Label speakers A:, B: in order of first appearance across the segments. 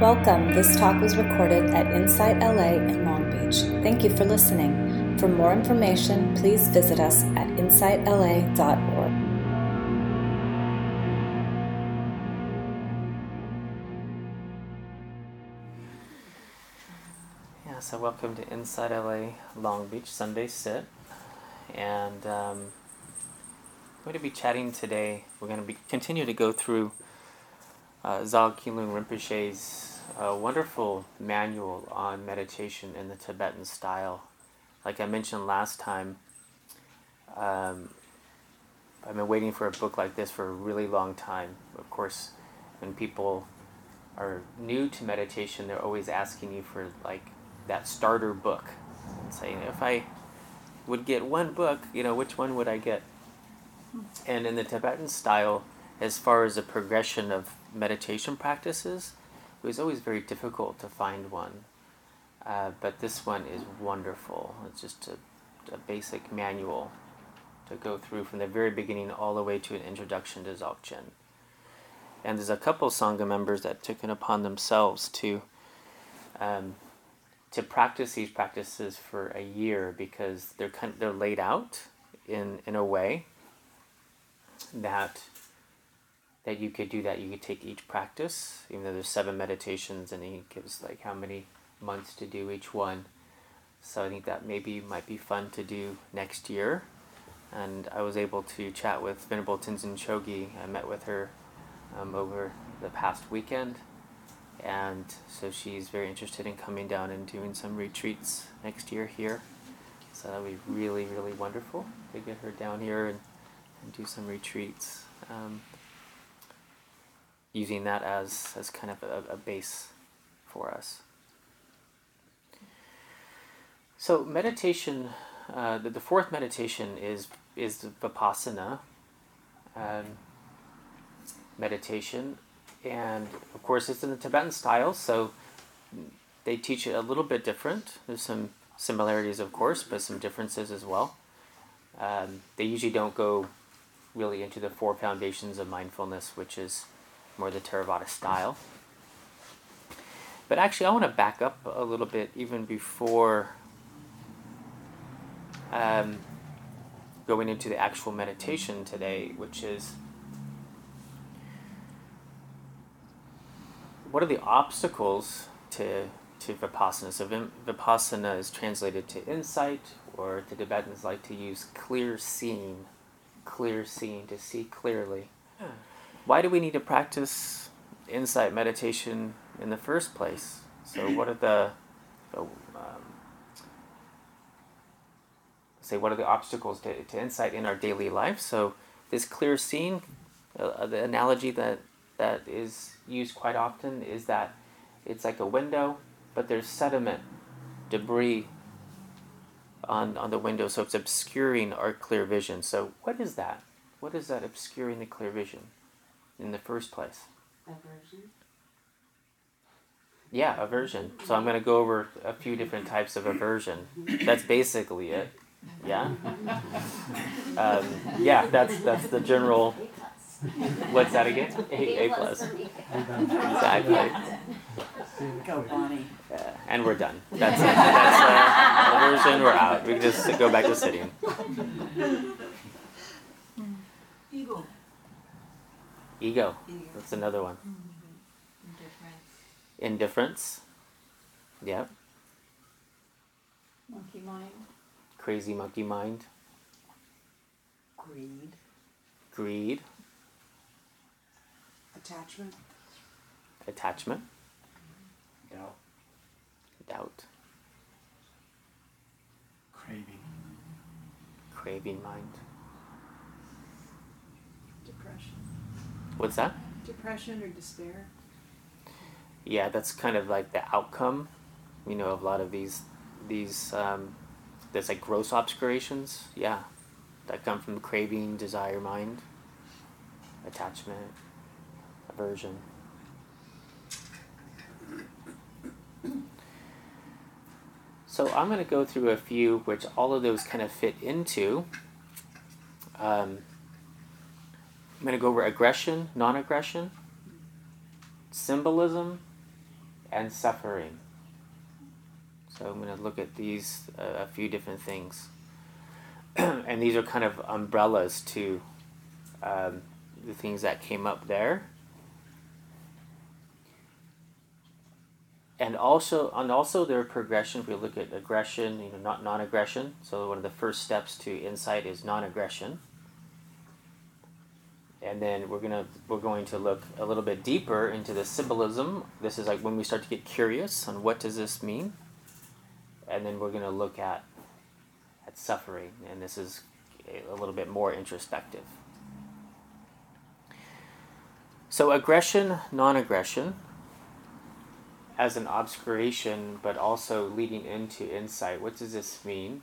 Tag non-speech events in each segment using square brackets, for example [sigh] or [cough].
A: Welcome. This talk was recorded at Insight LA in Long Beach. Thank you for listening. For more information, please visit us at insightla.org.
B: Yeah, so welcome to Insight LA Long Beach Sunday Sit. And um, I'm going to be chatting today. We're going to be continue to go through uh, Dza Kilung Rinpoche's uh, wonderful manual on meditation in the Tibetan style. Like I mentioned last time, um, I've been waiting for a book like this for a really long time. Of course, when people are new to meditation, they're always asking you for like that starter book and saying, if I would get one book, you know, which one would I get? And in the Tibetan style, as far as the progression of meditation practices, it was always very difficult to find one. Uh, but this one is wonderful. It's just a, a basic manual to go through from the very beginning all the way to an introduction to Dzogchen. And there's a couple Sangha members that took it upon themselves to um, to practice these practices for a year because they're kind of, they're laid out in in a way that that you could do that. You could take each practice, even though there's seven meditations, and he gives like how many months to do each one. So I think that maybe might be fun to do next year. And I was able to chat with Venerable Tenzin Chogkyi. I met with her um, over the past weekend, and so she's very interested in coming down and doing some retreats next year here. So that would be really, really wonderful to get her down here and, and do some retreats. Um, using that as, as kind of a, a base for us. So meditation, uh, the, the fourth meditation is is the vipassana um, meditation, and of course it's in the Tibetan style, so they teach it a little bit different. There's some similarities, of course, but some differences as well. Um, they usually don't go really into the four foundations of mindfulness, which is more the Theravada style. But actually, I want to back up a little bit even before um, going into the actual meditation today, which is what are the obstacles to to vipassana? So vipassana is translated to insight, or the Tibetans like to use clear seeing, clear seeing to see clearly. Why do we need to practice insight meditation in the first place? So [clears throat] what are the, the um, say what are the obstacles to, to insight in our daily life? So this clear seeing, uh, the analogy that that is used quite often is that it's like a window, but there's sediment, debris on, on the window, so it's obscuring our clear vision. So, what is that? What is that obscuring the clear vision in the first place?
C: Aversion.
B: Yeah, aversion. So, I'm going to go over a few different types of aversion. That's basically it. Yeah? Um, yeah, that's, that's the general What's that again? A, a plus. Exactly.
C: Go Bonnie.
B: Yeah, and we're done. That's it. That's uh, aversion. We're out. We can just go back to sitting.
C: Ego.
B: That's another one.
D: Indifference.
B: Indifference. Yep.
D: Monkey mind.
B: Crazy monkey mind.
C: Greed.
B: Greed.
C: Attachment.
B: Attachment.
E: Doubt,
B: Doubt.
E: craving,
B: Craving mind.
C: Depression.
B: What's that?
C: Depression or despair.
B: Yeah, that's kind of like the outcome, you know, of a lot of these these um, there's like gross obscurations. Yeah, that come from craving, desire, mind, attachment, aversion. So I'm going to go through a few, which all of those kind of fit into. Um, I'm going to go over aggression, non-aggression, symbolism, and suffering. So I'm going to look at these uh, a few different things. [clears throat] and these are kind of umbrellas to um, the things that came up there. And also, and also their progression. If we look at aggression, you know, not non-aggression. So one of the first steps to insight is non-aggression. And then we're gonna we're going to look a little bit deeper into the symbolism. This is like when we start to get curious on what does this mean. And then we're gonna look at at suffering, and this is a little bit more introspective. So, aggression, non aggression, as an obscuration, but also leading into insight. What does this mean?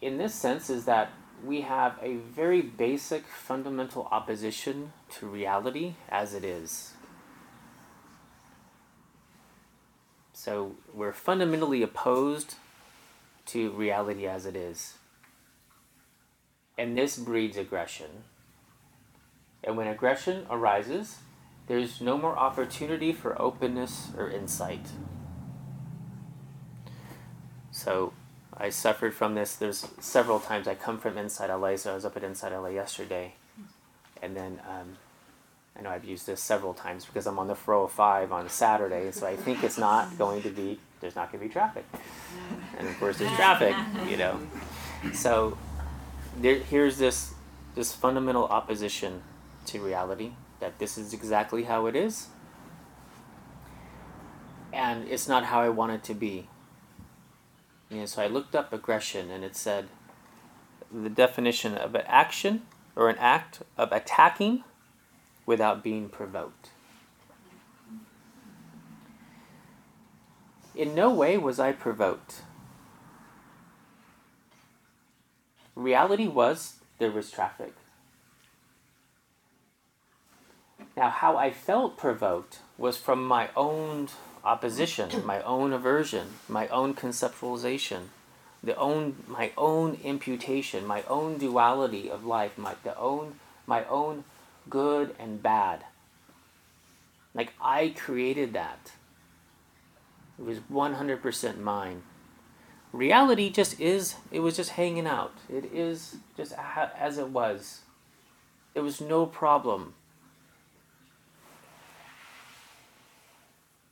B: In this sense, is that we have a very basic fundamental opposition to reality as it is. So we're fundamentally opposed to reality as it is. And this breeds aggression. And when aggression arises, there's no more opportunity for openness or insight. So I suffered from this. There's several times I come from Insight LA, so I was up at Insight LA yesterday. And then um, I know I've used this several times because I'm on the 405 on Saturday, so I think it's not going to be, there's not going to be traffic. And of course, there's traffic, you know. So there, here's this, this fundamental opposition to reality that this is exactly how it is, and it's not how I want it to be. So I looked up aggression, and it said the definition of an action or an act of attacking without being provoked. In no way was I provoked. Reality was there was traffic. Now, how I felt provoked was from my own opposition, my own aversion, my own conceptualization, the own my own imputation, my own duality of life, my the own my own good and bad. Like I created that. It was 100% mine. Reality just is, it was just hanging out. It is just as it was. It was no problem.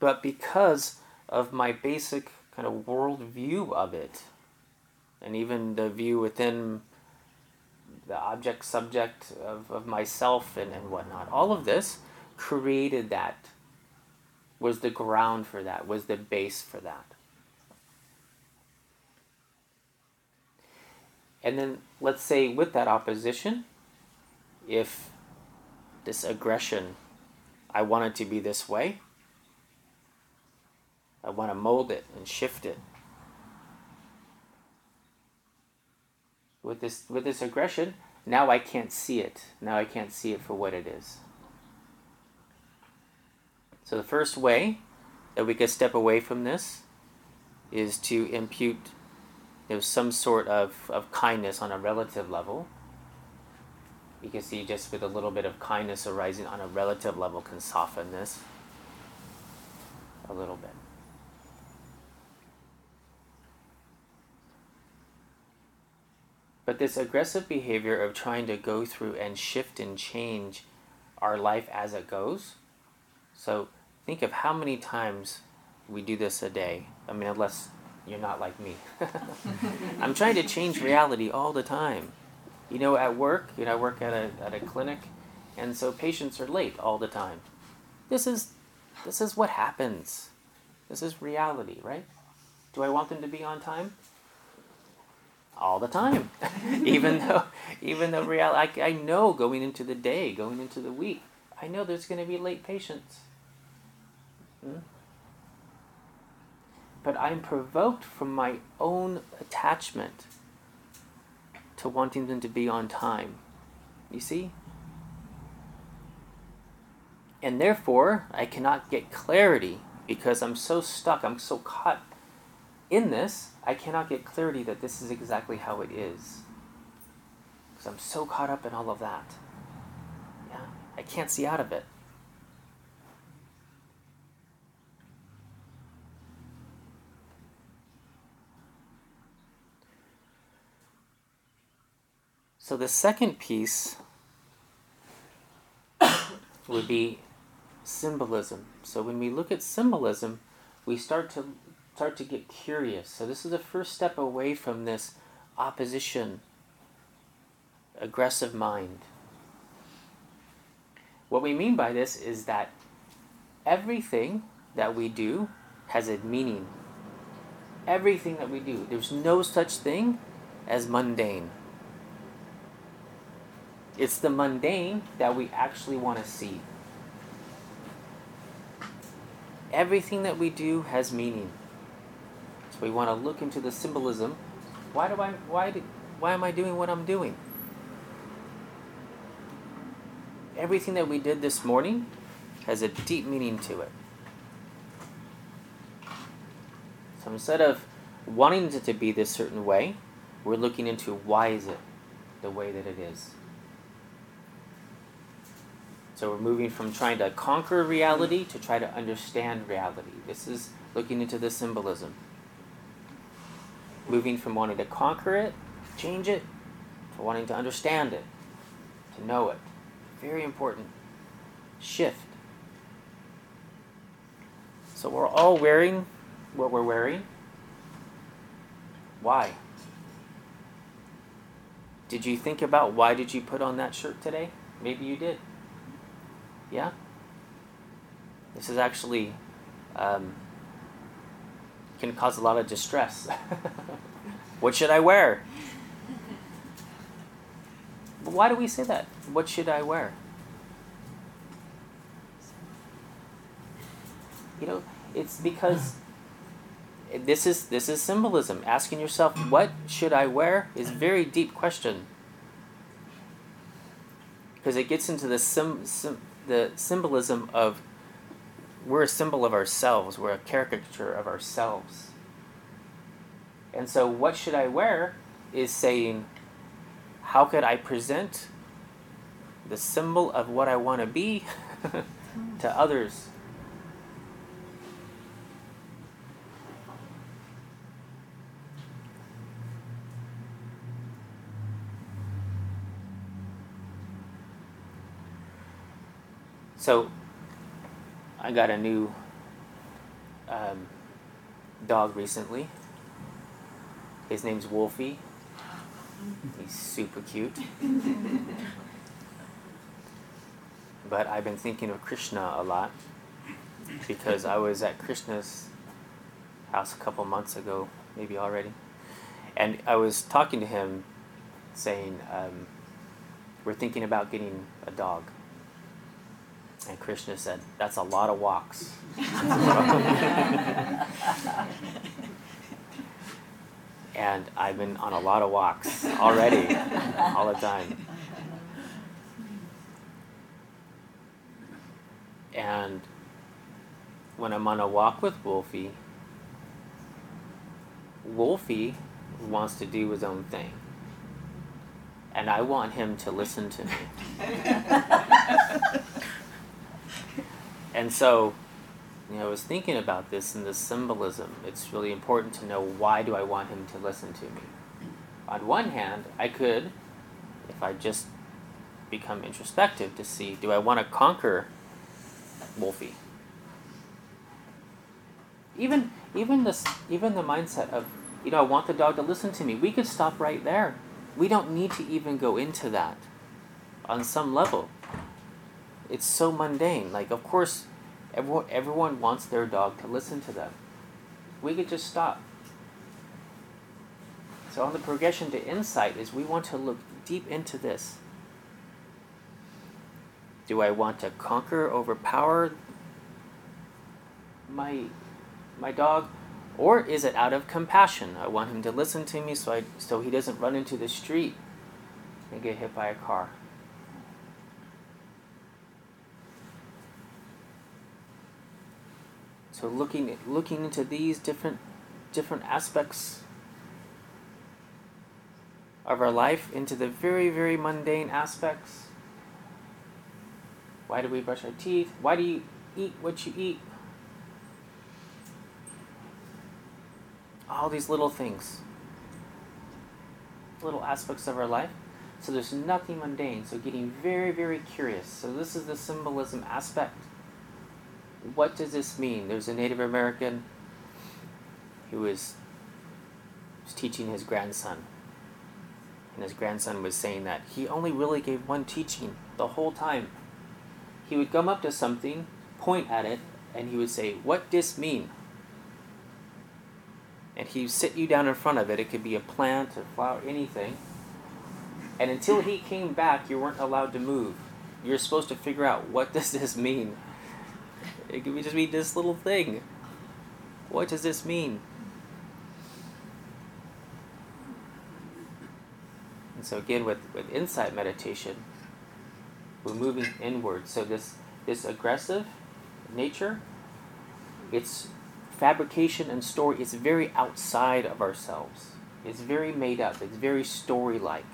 B: But because of my basic kind of world view of it, and even the view within the object subject of, of myself and, and whatnot. All of this created that, was the ground for that, was the base for that. And then let's say with that opposition, if this aggression, I want it to be this way, I want to mold it and shift it with this with this aggression, now I can't see it. Now I can't see it for what it is. So the first way that we can step away from this is to impute you know, some sort of, of kindness on a relative level. You can see just with a little bit of kindness arising on a relative level can soften this a little bit. But this aggressive behavior of trying to go through and shift and change our life as it goes. So think of how many times we do this a day. I mean, unless you're not like me. [laughs] I'm trying to change reality all the time. You know, at work, you know, I work at a, at a clinic, and so patients are late all the time. This is, this is what happens. This is reality, right? Do I want them to be on time? All the time. [laughs] Even though even though reality I, I know going into the day going into the week i know there's going to be late patients. Hmm? but i'm provoked from my own attachment to wanting them to be on time. You see? And therefore i cannot get clarity because i'm so stuck i'm so caught in this, I cannot get clarity that this is exactly how it is. Because I'm so caught up in all of that. Yeah, I can't see out of it. So the second piece [coughs] would be symbolism. So when we look at symbolism, we start to start to get curious. So this is the first step away from this opposition, aggressive mind. What we mean by this is that everything that we do has a meaning. Everything that we do. There's no such thing as mundane. It's the mundane that we actually want to see. Everything that we do has meaning. We want to look into the symbolism. Why do I why do, why am I doing what I'm doing? Everything that we did this morning has a deep meaning to it. So instead of wanting it to be this certain way, we're looking into why is it the way that it is. So we're moving from trying to conquer reality to try to understand reality. This is looking into the symbolism. Moving from wanting to conquer it, change it, to wanting to understand it, to know it. Very important. Shift. So we're all wearing what we're wearing. Why? Did you think about why did you put on that shirt today? Maybe you did. Yeah? This is actually um, can cause a lot of distress. what should I wear? Why do we say that? What should I wear? You know, it's because this is this is symbolism. Asking yourself, what should I wear, is very deep question. Because it gets into the sim, sim, the symbolism of we're a symbol of ourselves. We're a caricature of ourselves. And so, what should I wear is saying, how could I present the symbol of what I want to be [laughs] to others? So, I got a new um, dog recently. His name's Wolfie. He's super cute. but I've been thinking of Krishna a lot because I was at Krishna's house a couple months ago, maybe already. And I was talking to him saying, um, We're thinking about getting a dog. And Krishna said, That's a lot of walks. [laughs] and I've been on a lot of walks already, all the time. And when I'm on a walk with Wolfie, Wolfie wants to do his own thing. And I want him to listen to me. [laughs] and so you know, I was thinking about this and the symbolism. It's really important to know why do I want him to listen to me. On one hand, I could, if I just become introspective, to see do I want to conquer Wolfie. Even even this even the mindset of you know I want the dog to listen to me. We could stop right there. We don't need to even go into that. On some level, it's so mundane. Like of course Everyone, everyone wants their dog to listen to them. We could just stop. So, on the progression to insight, is we want to look deep into this. Do I want to conquer, overpower my my dog, or is it out of compassion? I want him to listen to me so I so he doesn't run into the street and get hit by a car. So looking looking into these different different aspects of our life, into the very very mundane aspects. Why do we brush our teeth? Why do you eat what you eat? All these little things, little aspects of our life. So there's nothing mundane. So getting very, very curious. So this is the symbolism aspect. What does this mean? There's a Native American who was, was teaching his grandson. And his grandson was saying that he only really gave one teaching the whole time. He would come up to something, point at it, and he would say, What does mean? And he would sit you down in front of it. It could be a plant, a flower, anything. And until he came back, you weren't allowed to move. You're supposed to figure out what [laughs] does this mean. It could just be this little thing. What does this mean? And so again, with, with insight meditation, we're moving inward. So this this aggressive nature, it's fabrication and story. It's very outside of ourselves. It's very made up. It's very story-like.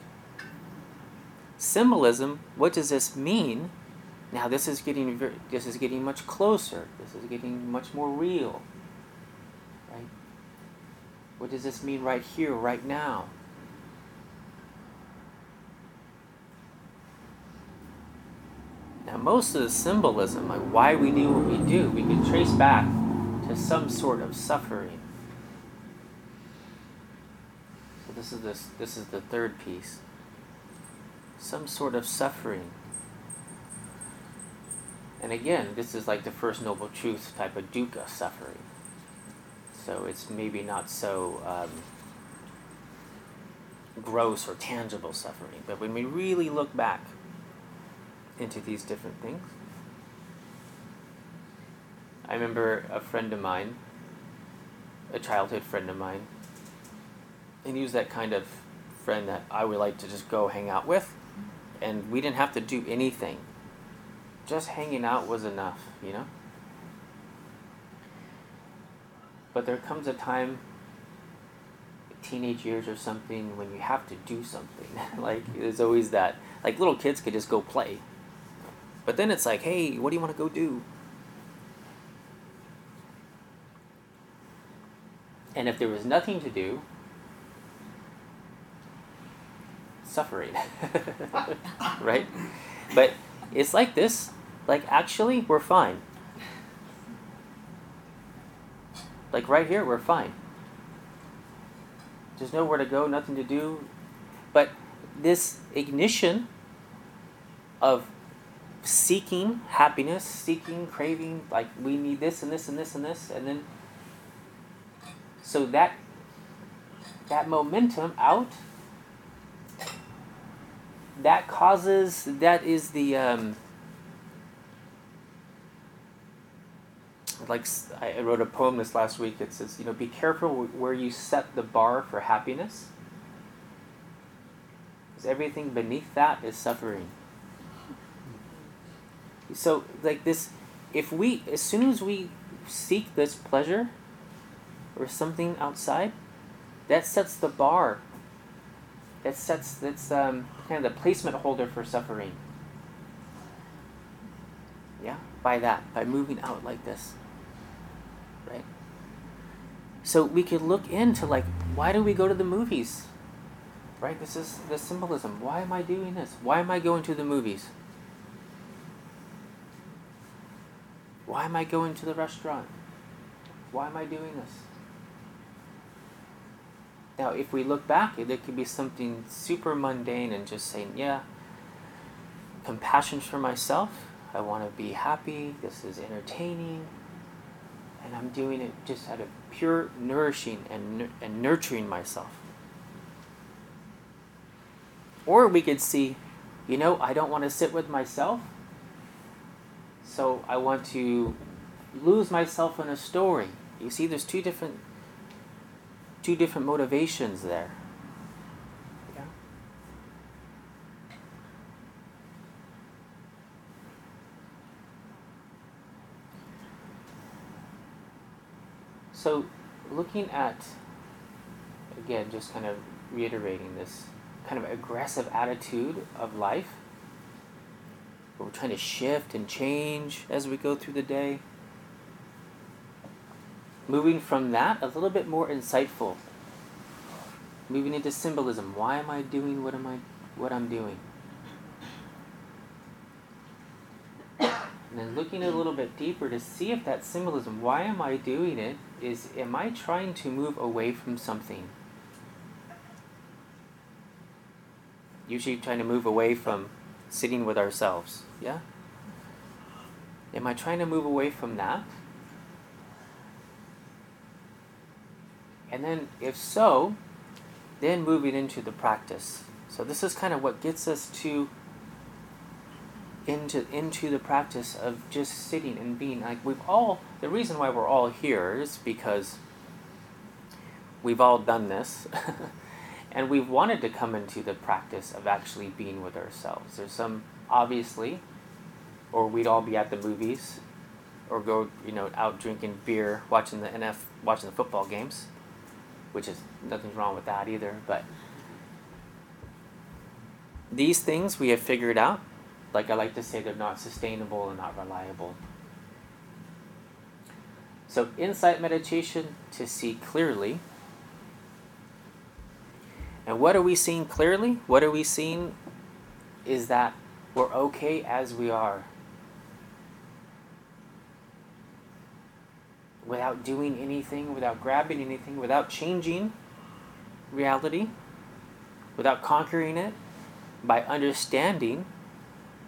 B: Symbolism. What does this mean? Now this is getting very, this is getting much closer. This is getting much more real. Right? What does this mean right here, right now? Now, most of the symbolism, like why we do what we do, we can trace back to some sort of suffering. So this is this this is the third piece. Some sort of suffering. And again, this is like the first noble truth type of dukkha suffering. So it's maybe not so um, gross or tangible suffering, but when we really look back into these different things. I remember a friend of mine, a childhood friend of mine, and he was that kind of friend that I would like to just go hang out with, and we didn't have to do anything. Just hanging out was enough, you know? But there comes a time, teenage years or something, when you have to do something. [laughs] like, there's always that. Like, little kids could just go play but then it's like, hey, what do you want to go do? And if there was nothing to do, suffering. [laughs] right? But it's like this. Like, actually, we're fine. Like, right here, we're fine. There's nowhere to go, nothing to do. But this ignition of seeking happiness, seeking, craving, like we need this and this and this and this, and then so that that momentum out that causes that is the um, like I wrote a poem this last week. It says, you know, be careful where you set the bar for happiness, because everything beneath that is suffering. So like this if we as soon as we seek this pleasure or something outside that sets the bar. That sets that's um, kind of the placement holder for suffering. Yeah by that by moving out like this so we could look into like why do we go to the movies right this is the symbolism why am i doing this why am i going to the movies Why am I going to the restaurant? Why am I doing this? Now, if we look back, there could be something super mundane and just saying, yeah, compassion for myself. I want to be happy. This is entertaining. And I'm doing it just out of pure nourishing and, and nurturing myself. Or we could see, you know, I don't want to sit with myself. So I want to lose myself in a story. You see, there's two different two different motivations there. So, looking at again, just kind of reiterating this kind of aggressive attitude of life we're trying to shift and change as we go through the day. Moving from that, a little bit more insightful. Moving into symbolism. Why am I doing what am I what I'm doing. And then looking a little bit deeper to see if that symbolism, why am I doing it, is am I trying to move away from something? Usually trying to move away from sitting with ourselves, yeah? Am I trying to move away from that? And then, if so, then moving into the practice. So this is kind of what gets us to into into the practice of just sitting and being like we've all the reason why we're all here is because we've all done this. [laughs] And we've wanted to come into the practice of actually being with ourselves. There's some obviously or we'd all be at the movies or go you know out drinking beer watching the NF watching the football games which is nothing's wrong with that either but these things we have figured out like I like to say, they're not sustainable and not reliable. So, insight meditation to see clearly. And what are we seeing clearly? What are we seeing is that we're okay as we are. Without doing anything, without grabbing anything, without changing reality, without conquering it, by understanding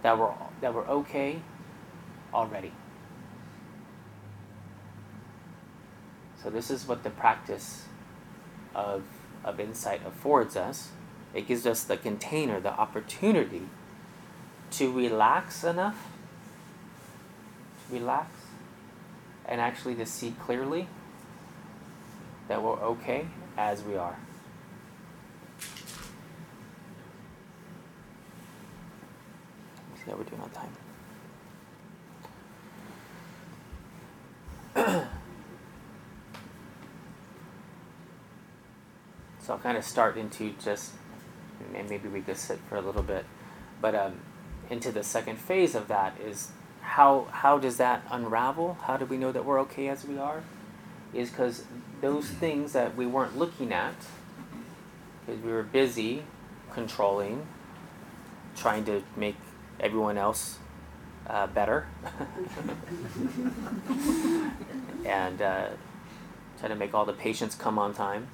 B: that we're, that we're okay already. So, this is what the practice of, of insight affords us. It gives us the container, the opportunity to relax enough, to relax, and actually to see clearly that we're okay as we are. How we're doing on time. [clears throat] so I'll kind of start into just, and maybe we could sit for a little bit, but um, into the second phase of that is how how does that unravel? How do we know that we're okay as we are? Is because those things that we weren't looking at, because we were busy controlling, trying to make everyone else uh, better [laughs] and uh, try to make all the patients come on time.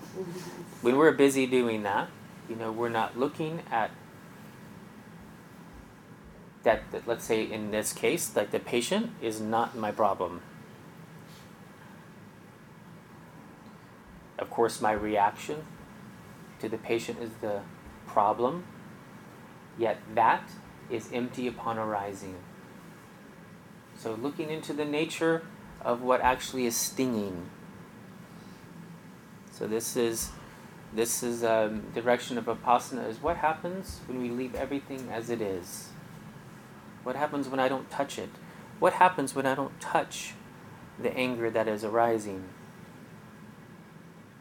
B: When we're busy doing that, you know, we're not looking at that, that let's say in this case, like the patient is not my problem. Of course, my reaction to the patient is the problem, yet that is empty upon arising. So, looking into the nature of what actually is stinging. So, this is this is um, direction of vipassana is what happens when we leave everything as it is. What happens when I don't touch it? What happens when I don't touch the anger that is arising?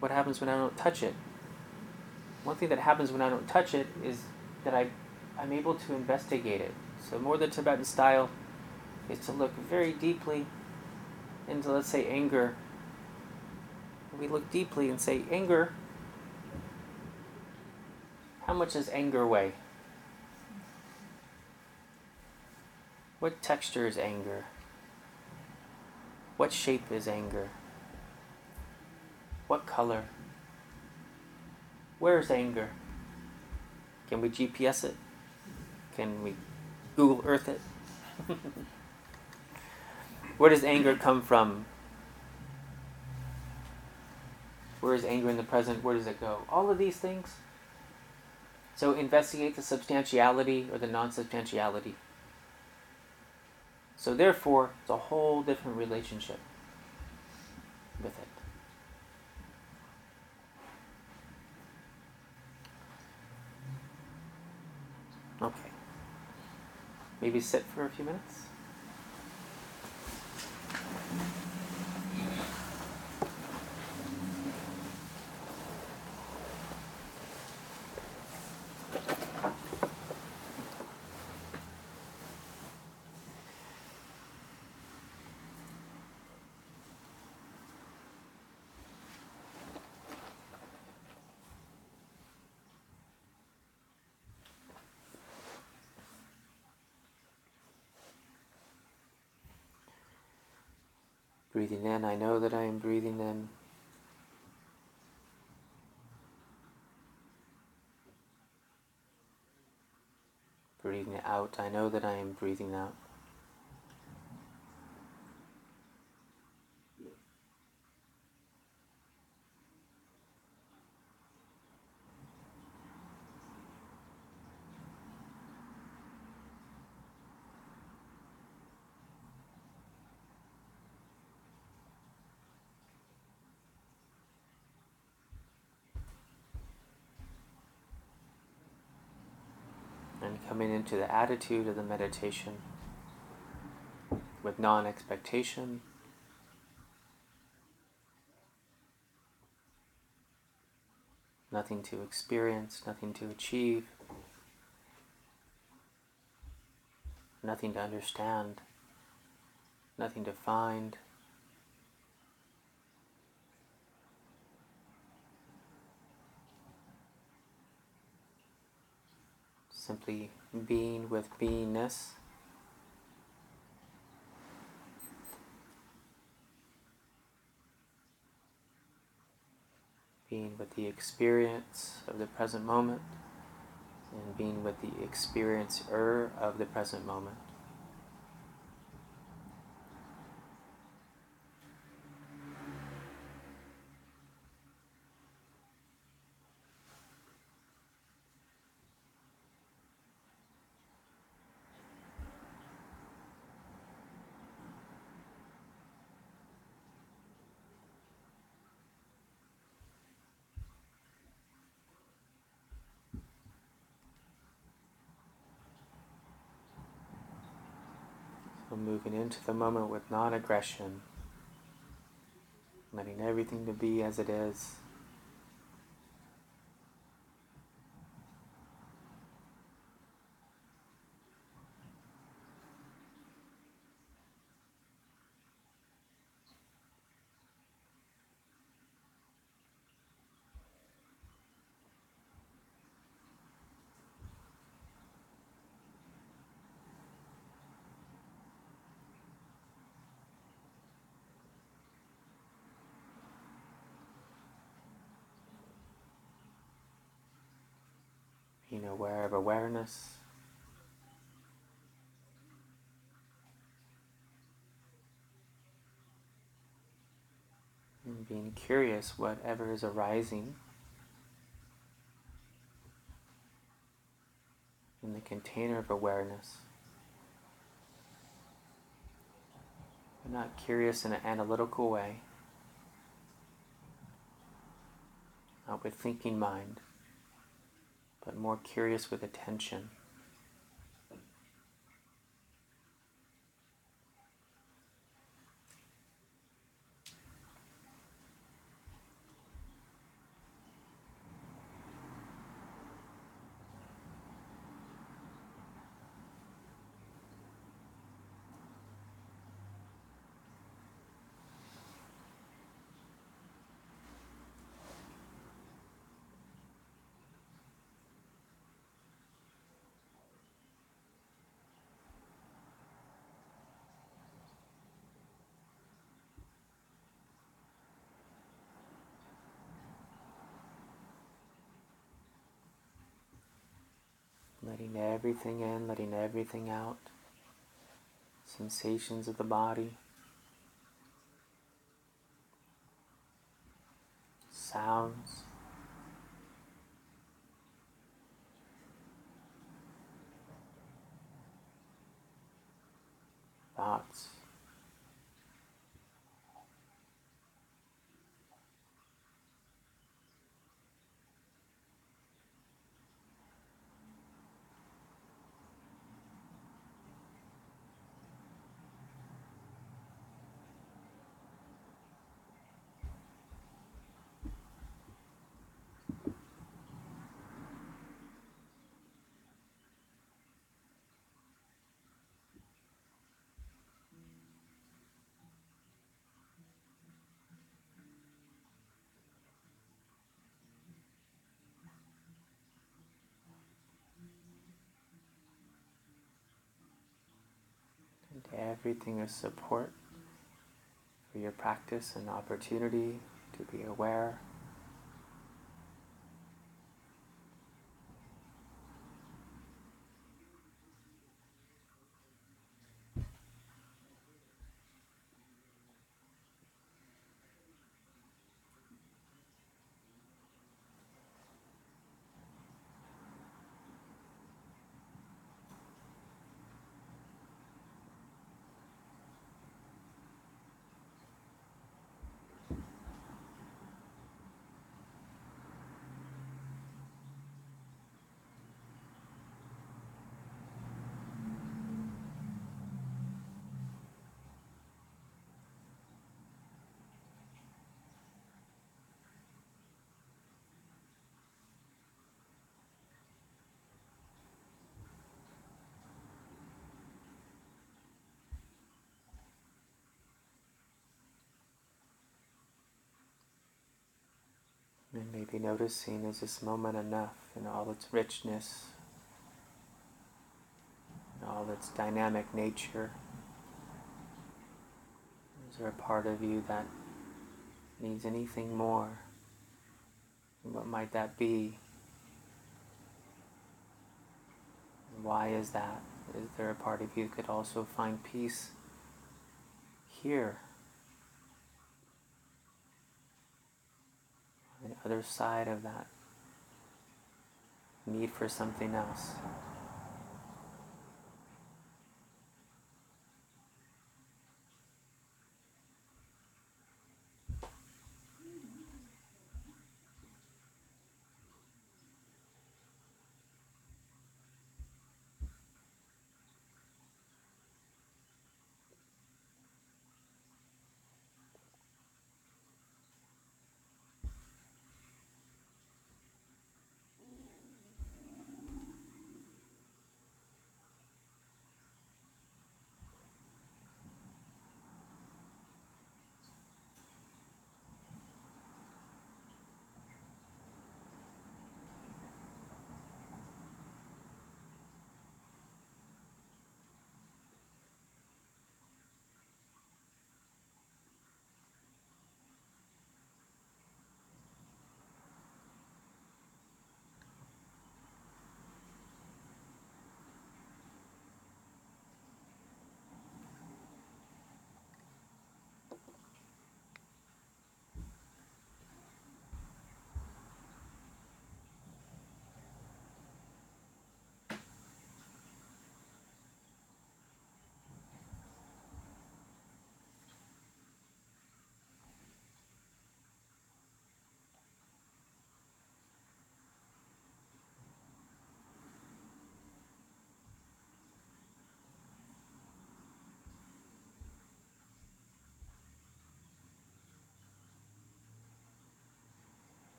B: What happens when I don't touch it? One thing that happens when I don't touch it is that I I'm able to investigate it. So, more the Tibetan style is to look very deeply into, let's say, anger. We look deeply and say, anger, how much does anger weigh? What texture is anger? What shape is anger? What color? Where's anger? Can we GPS it? Can we Google Earth it? [laughs] Where does anger come from? Where is anger in the present? Where does it go? All of these things. So investigate the substantiality or the non substantiality. So, therefore, it's a whole different relationship with it. Okay. Maybe sit for a few minutes. Breathing in, I know that I am breathing in. Breathing out, I know that I am breathing out. and coming into the attitude of the meditation with non expectation. Nothing to experience, nothing to achieve, nothing to understand, nothing to find. simply being with beingness. Being with the experience of the present moment and being with the experiencer of the present moment. So moving into the moment with non aggression, letting everything to be as it is. being aware of awareness. And being curious whatever is arising in the container of awareness. But not curious in an analytical way, not with thinking mind but more curious with attention. Letting everything in, letting everything out, sensations of the body, sounds. Thoughts. Everything is support for your practice and opportunity to be aware. And maybe noticing is this moment enough in all its richness, in all its dynamic nature? Is there a part of you that needs anything more? And what might that be? And why is that? Is there a part of you that could also find peace here? The other side of that need for something else.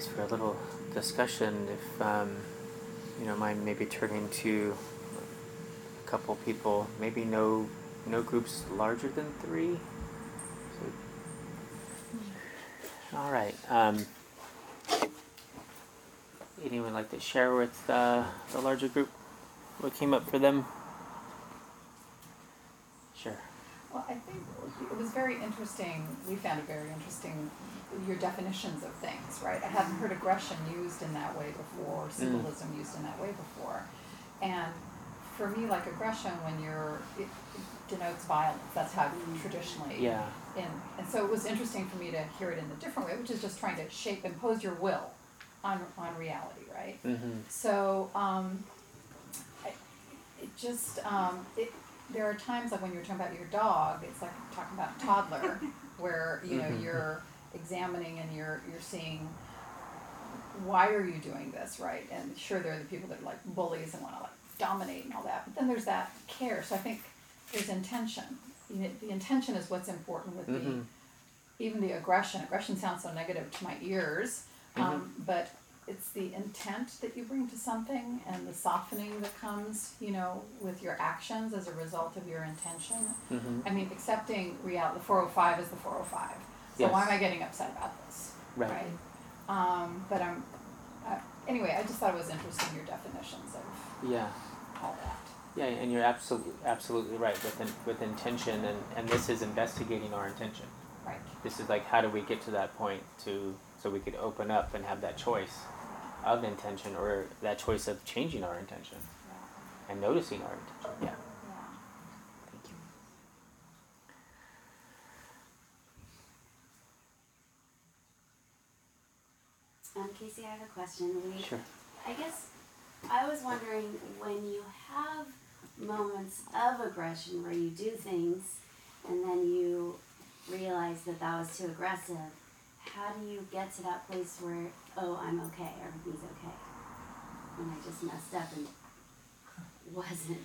B: For a little discussion if um, you know mind maybe turning to a couple people, maybe no no groups larger than three. So, all right. Um, anyone like to share with uh, the larger group what came up for them? Sure.
D: Well, I think it was very interesting, we found it very interesting, your definitions of things, right? I hadn't heard aggression used in that way before, symbolism used in that way before. And for me, like aggression, when you're, it denotes violence, that's how traditionally.
B: Yeah.
D: And, and so it was interesting for me to hear it in a different way, which is just trying to shape, impose your will on, on reality, right?
B: Mm-hmm.
D: So, um, I, it just, um, it, there are times like when you're talking about your dog, it's like talking about toddler, [laughs] where, you know,
B: Mhm.
D: you're examining and you're, you're seeing, why are you doing this, right? And sure, there are the people that are like bullies and wanna like dominate and all that, but then there's that care, so I think there's intention. You know, the intention is what's important with the,
B: Mhm.
D: even the aggression, aggression sounds so negative to my ears, um, but it's the intent that you bring to something and the softening that comes, you know, with your actions as a result of your intention.
B: Mm-hmm.
D: I mean, accepting reality, the four oh five is the four oh five. So why am I getting upset about this?
B: Right.
D: Um, but I'm, uh, anyway, I just thought it was interesting, your definitions of
B: Yeah.
D: all that.
B: Yeah, and you're absolutely absolutely right with in, with intention, and, and this is investigating our intention.
D: Right.
B: This is like how do we get to that point to so we could open up and have that choice of intention or that choice of changing our intention
D: Yeah.
B: and noticing our intention. Yeah.
D: Yeah.
B: Thank you.
F: Um, Casey, I have a question. We,
B: Sure.
F: I guess I was wondering when you have moments of aggression where you do things and then you realize that that was too aggressive, how do you get to that place where, oh, I'm okay, everything's okay? When I just messed up and [laughs] wasn't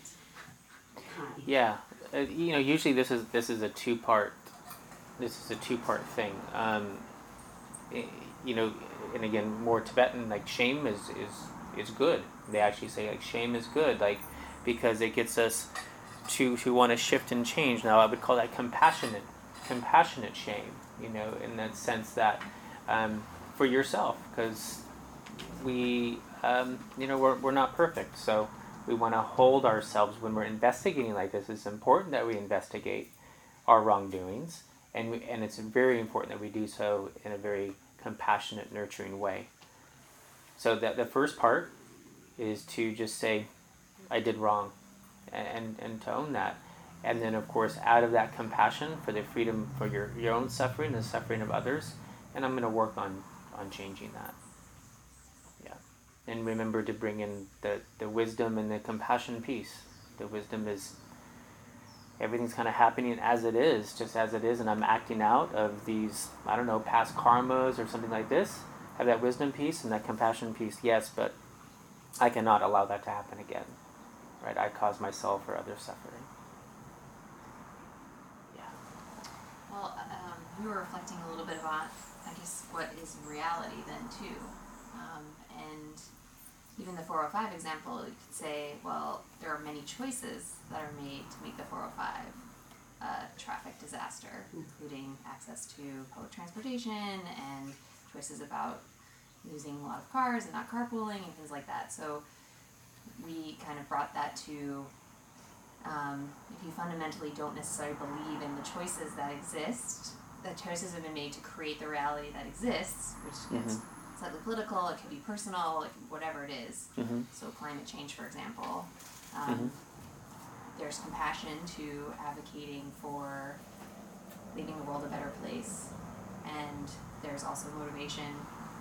F: kind.
B: Yeah, uh, you know, usually this is this is a two part. This is a two part thing. Um, i- you know, and again, more Tibetan like shame is is is good. They actually say like shame is good, like because it gets us to to want to shift and change. Now I would call that compassionate compassionate shame. You know, in that sense that um, for yourself, because we um, you know we're, we're not perfect so we want to hold ourselves when we're investigating like this it's important that we investigate our wrongdoings and we, and it's very important that we do so in a very compassionate nurturing way. So that the first part is to just say i did wrong and and to own that. And then of course out of that compassion for the freedom for your, your own suffering and the suffering of others and i'm going to work on on changing that. Yeah. And remember to bring in the, the wisdom and the compassion piece. The wisdom is everything's kind of happening as it is just as it is and i'm acting out of these i don't know past karmas or something like this. Have that wisdom piece and that compassion piece yes but i cannot allow that to happen again right? I cause myself or others suffering. Yeah.
G: Well, um, we were reflecting a little bit about, I guess, what is reality then too. Um, and even the 405 example, you could say, well, there are many choices that are made to make the 405 a traffic disaster, including access to public transportation and choices about using a lot of cars and not carpooling and things like that. So we kind of brought that to um, if you fundamentally don't necessarily believe in the choices that exist, the choices have been made to create the reality that exists, which gets
B: Mhm.
G: It could be personal, it could, whatever it is.
B: mm-hmm.
G: So climate change, for example, um,
B: Mhm.
G: there's compassion to advocating for leaving the world a better place, and there's also motivation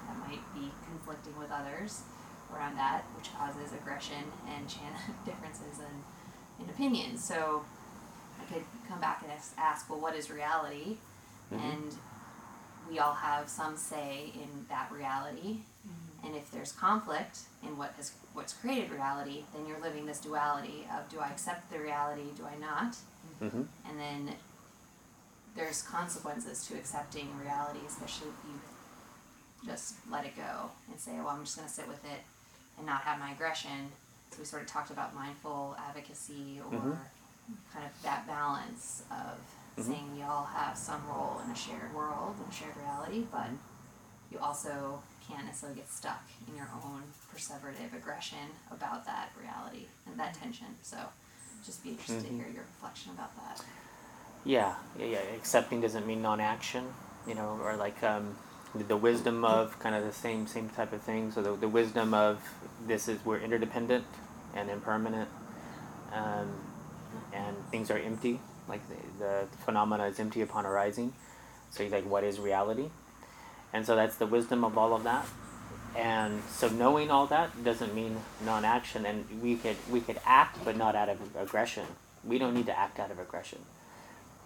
G: that might be conflicting with others around that, which causes aggression and [laughs] differences in, in opinions. So I could come back and ask, ask well, what is reality?
B: Mhm.
G: And we all have some say in that reality. And if there's conflict in what has what's created reality, then you're living this duality of do I accept the reality, do I not?
B: Mm-hmm.
G: And then there's consequences to accepting reality, especially if you just let it go and say, well, I'm just going to sit with it and not have my aggression. So we sort of talked about mindful advocacy or
B: Mhm.
G: kind of that balance of
B: Mhm.
G: saying we all have some role in a shared world and a shared reality, but
B: Mhm.
G: you also can't necessarily get stuck in your own perseverative aggression about that reality and that tension. So just be interested to hear your reflection about that.
B: Yeah, yeah, yeah. Accepting doesn't mean non-action, you know, or like um, the, the wisdom of kind of the same same type of thing. So the, the wisdom of this is we're interdependent and impermanent, um, and things are empty. Like the, the phenomena is empty upon arising. So you're like, what is reality? And so that's the wisdom of all of that. And so knowing all that doesn't mean non-action, and we could we could act, but not out of aggression. We don't need to act out of aggression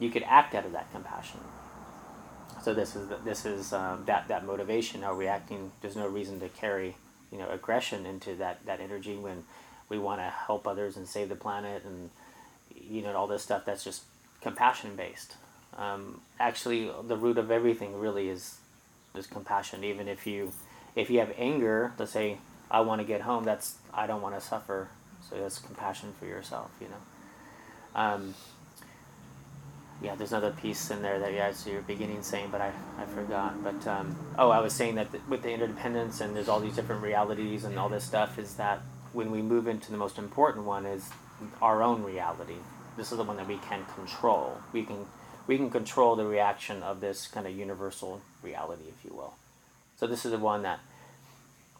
B: you could act out of that compassion. So this is this is um, that that motivation. Are reacting? There's no reason to carry you know aggression into that that energy when we want to help others and save the planet and you know all this stuff. That's just compassion based. Um, actually, the root of everything really is is compassion. Even if you if you have anger, let's say I want to get home. That's I don't want to suffer. So that's compassion for yourself. You know. Um, yeah, there's another piece in there that yeah, it's your beginning saying, but I, I forgot. But um, oh, I was saying that th- with the interdependence and there's all these different realities and all this stuff is that when we move into the most important one is our own reality. This is the one that we can control. We can we can control the reaction of this kind of universal reality, if you will. So this is the one that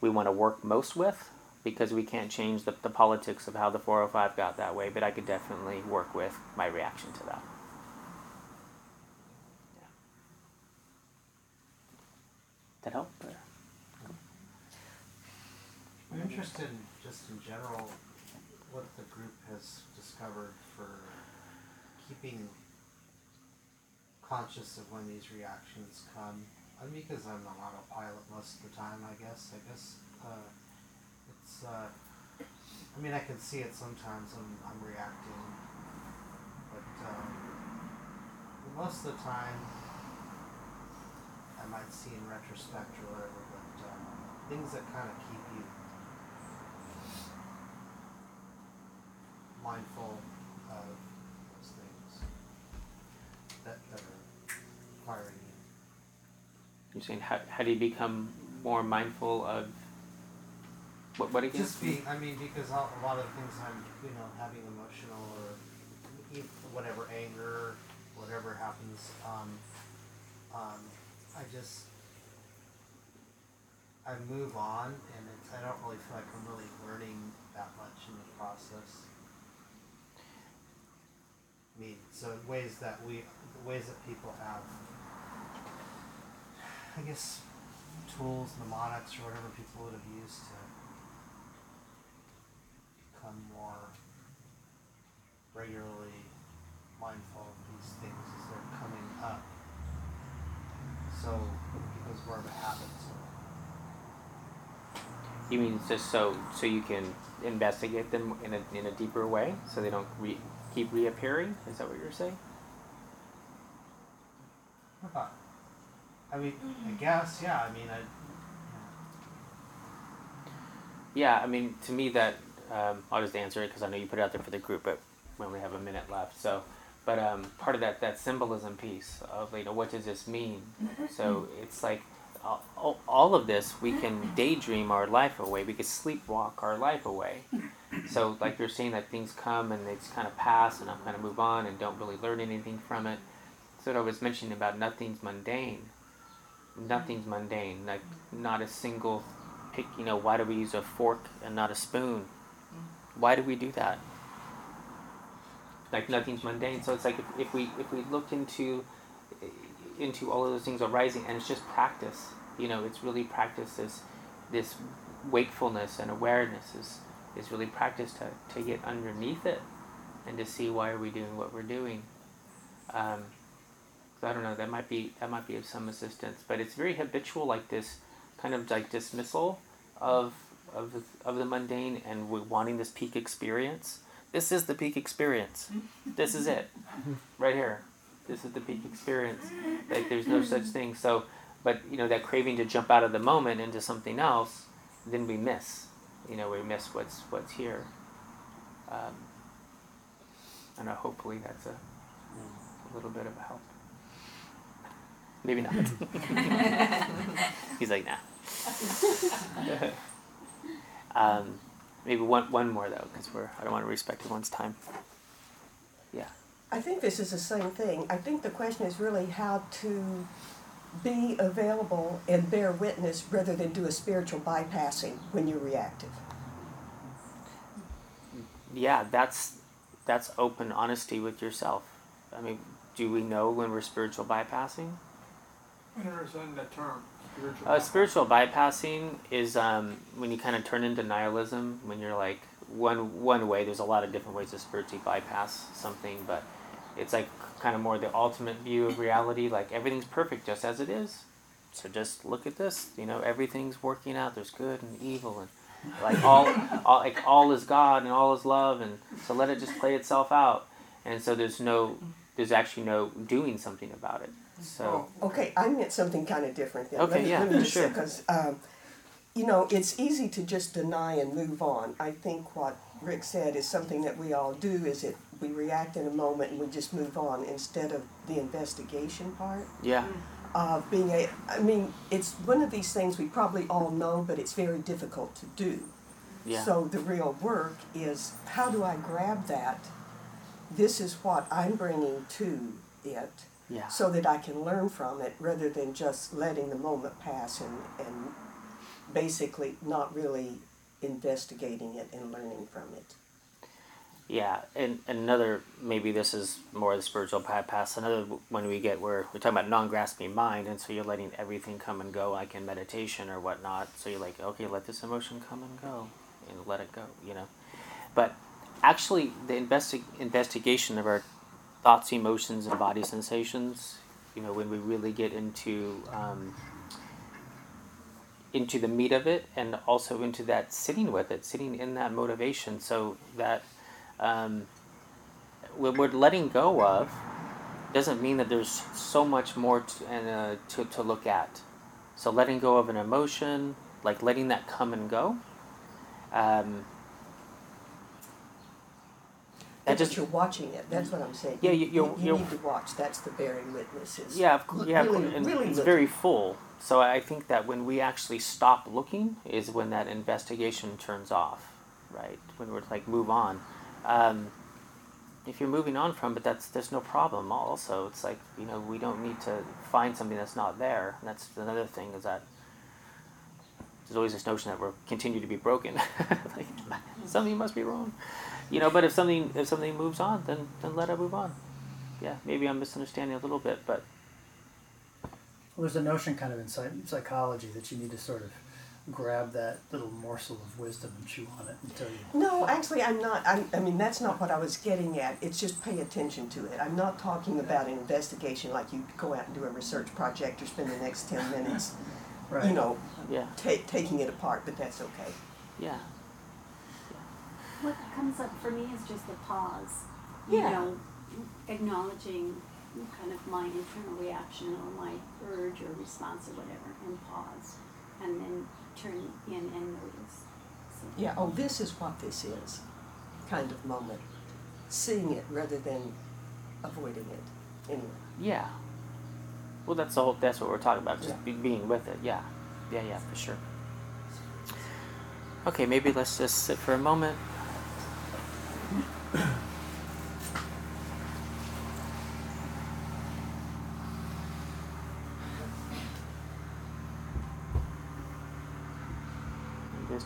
B: we want to work most with because we can't change the, the politics of how the 405 got that way, but I could definitely work with my reaction to that. Yeah. That help? Or?
E: I'm interested in just in general what the group has discovered keeping conscious of when these reactions come. I mean, because I'm on autopilot most of the time, I guess. I guess uh, it's. Uh, I mean, I can see it sometimes when I'm reacting, but um, most of the time, I might see in retrospect or whatever. But um, things that kind of keep you mindful of those things that, that are firing you.
B: You're saying how, how do you become more mindful of what what again?
E: Just be, I mean, because a lot of things I'm, you know, having emotional or whatever anger, whatever happens, um, um, I just, I move on and it's, I don't really feel like I'm really learning that much in the process. I mean, so ways that we, ways that people have, I guess, tools, mnemonics, or whatever people would have used to become more regularly mindful of these things as they're coming up. So it becomes more of a habit. So
B: You mean just so so you can investigate them in a in a deeper way, so they don't re- keep reappearing? Is that what you're saying?
E: about? I mean, I guess, yeah. I mean, I.
B: Yeah, I mean, to me that um, I'll just answer it because I know you put it out there for the group, but when we only have a minute left. So, but um, part of that that symbolism piece of you know what does this mean? So it's like all, all- all of this we can daydream our life away. We could sleepwalk our life away. So like you're saying that things come and they just kind of pass and I'm kind of move on and don't really learn anything from it. So what I was mentioning about nothing's mundane. Nothing's mundane. Like not a single pick. You know, why do we use a fork and not a spoon? Why do we do that? Like nothing's mundane. So it's like if, if we if we look into into all of those things arising, and it's just practice. You know, it's really practice. This this wakefulness and awareness is is really practice to, to get underneath it and to see why are we doing what we're doing. Um, so I don't know. That might be that might be of some assistance, but it's very habitual, like this kind of like dismissal of of the, of the mundane and wanting this peak experience. This is the peak experience. This is it, right here. This is the peak experience. Like there's no such thing. So but you know that craving to jump out of the moment into something else, then we miss. You know, we miss what's what's here. Um, and hopefully that's a, a little bit of a help. Maybe not. [laughs] He's like, nah. [laughs] um, maybe one one more though, because we're I don't want to respect everyone's time. Yeah.
H: I think this is the same thing. I think the question is really how to be available and bear witness rather than do a spiritual bypassing when you're reactive.
B: Yeah, that's that's open honesty with yourself. I mean, do we know when we're spiritual bypassing?
I: Understand that term, spiritual.
B: Uh, spiritual bypassing is um, when you kind of turn into nihilism. When you're like one one way. There's a lot of different ways to spiritually bypass something, but it's like kind of more the ultimate view of reality. Like everything's perfect just as it is. So just look at this. You know, everything's working out. There's good and evil, and like all, [laughs] all like all is God and all is love, and so let it just play itself out. And so there's no, there's actually no doing something about it. So
H: Okay, I meant something kind of different then.
B: Okay,
H: let me,
B: yeah,
H: let me just
B: sure.
H: because um, you know it's easy to just deny and move on. I think what Rick said is something that we all do. Is it we react in a moment and we just move on instead of the investigation part
B: yeah,
H: of being a. I mean, it's one of these things we probably all know, but it's very difficult to do.
B: yeah,
H: So the real work is how do I grab that? This is what I'm bringing to it
B: yeah.
H: so that I can learn from it rather than just letting the moment pass and, and basically not really investigating it and learning from it.
B: Yeah, and, and another maybe this is more the spiritual bypass. Another when we get where we're talking about non-grasping mind, and so you're letting everything come and go, like in meditation or whatnot. So you're like, okay, let this emotion come and go, and let it go, you know. But actually, the investi- investigation of our thoughts, emotions, and body sensations, you know, when we really get into um, into the meat of it, and also into that sitting with it, sitting in that motivation, so that um, what we're letting go of doesn't mean that there's so much more to, uh, to, to look at. So letting go of an emotion, like letting that come and go. Um, that just
H: you're watching it. That's what I'm saying.
B: Yeah,
H: you,
B: you-
H: you
B: you're-
H: need to watch. That's the bearing witnesses.
B: yeah, of cou- yeah, of
H: really,
B: course, and
H: really
B: it's very full. So I think that when we actually stop looking is when that investigation turns off, right? When we're like move on. Um, if you're moving on from it, that's there's no problem. Also, it's like you know we don't need to find something that's not there. And that's another thing is that there's always this notion that we're continue to be broken. [laughs] like something must be wrong, you know. But if something if something moves on, then then let it move on. Yeah, maybe I'm misunderstanding a little bit, but
J: Well, there's a notion kind of in psychology that you need to sort of grab that little morsel of wisdom and chew on it until you.
H: No, actually, I'm not. I'm, I mean, that's not what I was getting at. It's just pay attention to it. I'm not talking about an investigation like you go out and do a research project or spend the next 10 minutes,
J: Right.
H: you know,
B: yeah,
H: ta- taking it apart, but that's okay.
B: yeah,
F: What comes up for me is just the pause.
H: Yeah.
F: You know, acknowledging kind of my internal reaction or my urge or response or whatever, and pause, and then turn in and notice. So,
H: Yeah, oh, this is what this is kind of moment. Seeing it rather than avoiding it. Anyway.
B: yeah. Well, that's the whole. That's what we're talking about. Just be, being with it. Yeah, yeah, yeah, for sure. Okay, maybe let's just sit for a moment. Just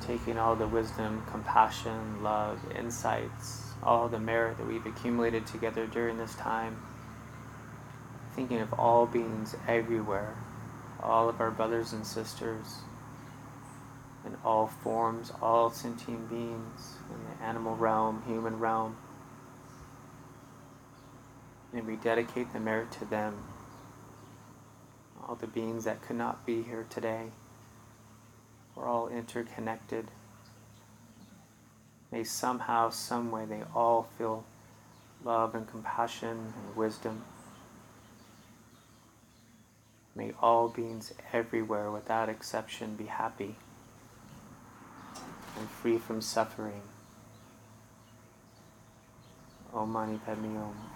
B: taking all the wisdom, compassion, love, insights, all the merit that we've accumulated together during this time. Thinking of all beings everywhere, all of our brothers and sisters, in all forms, all sentient beings, in the animal realm, human realm. And we dedicate the merit to them, all the beings that could not be here today. We're all interconnected. May somehow, some way, they all feel love and compassion and wisdom. May all beings everywhere, without exception, be happy and free from suffering. Om Mani Padme
A: Hum.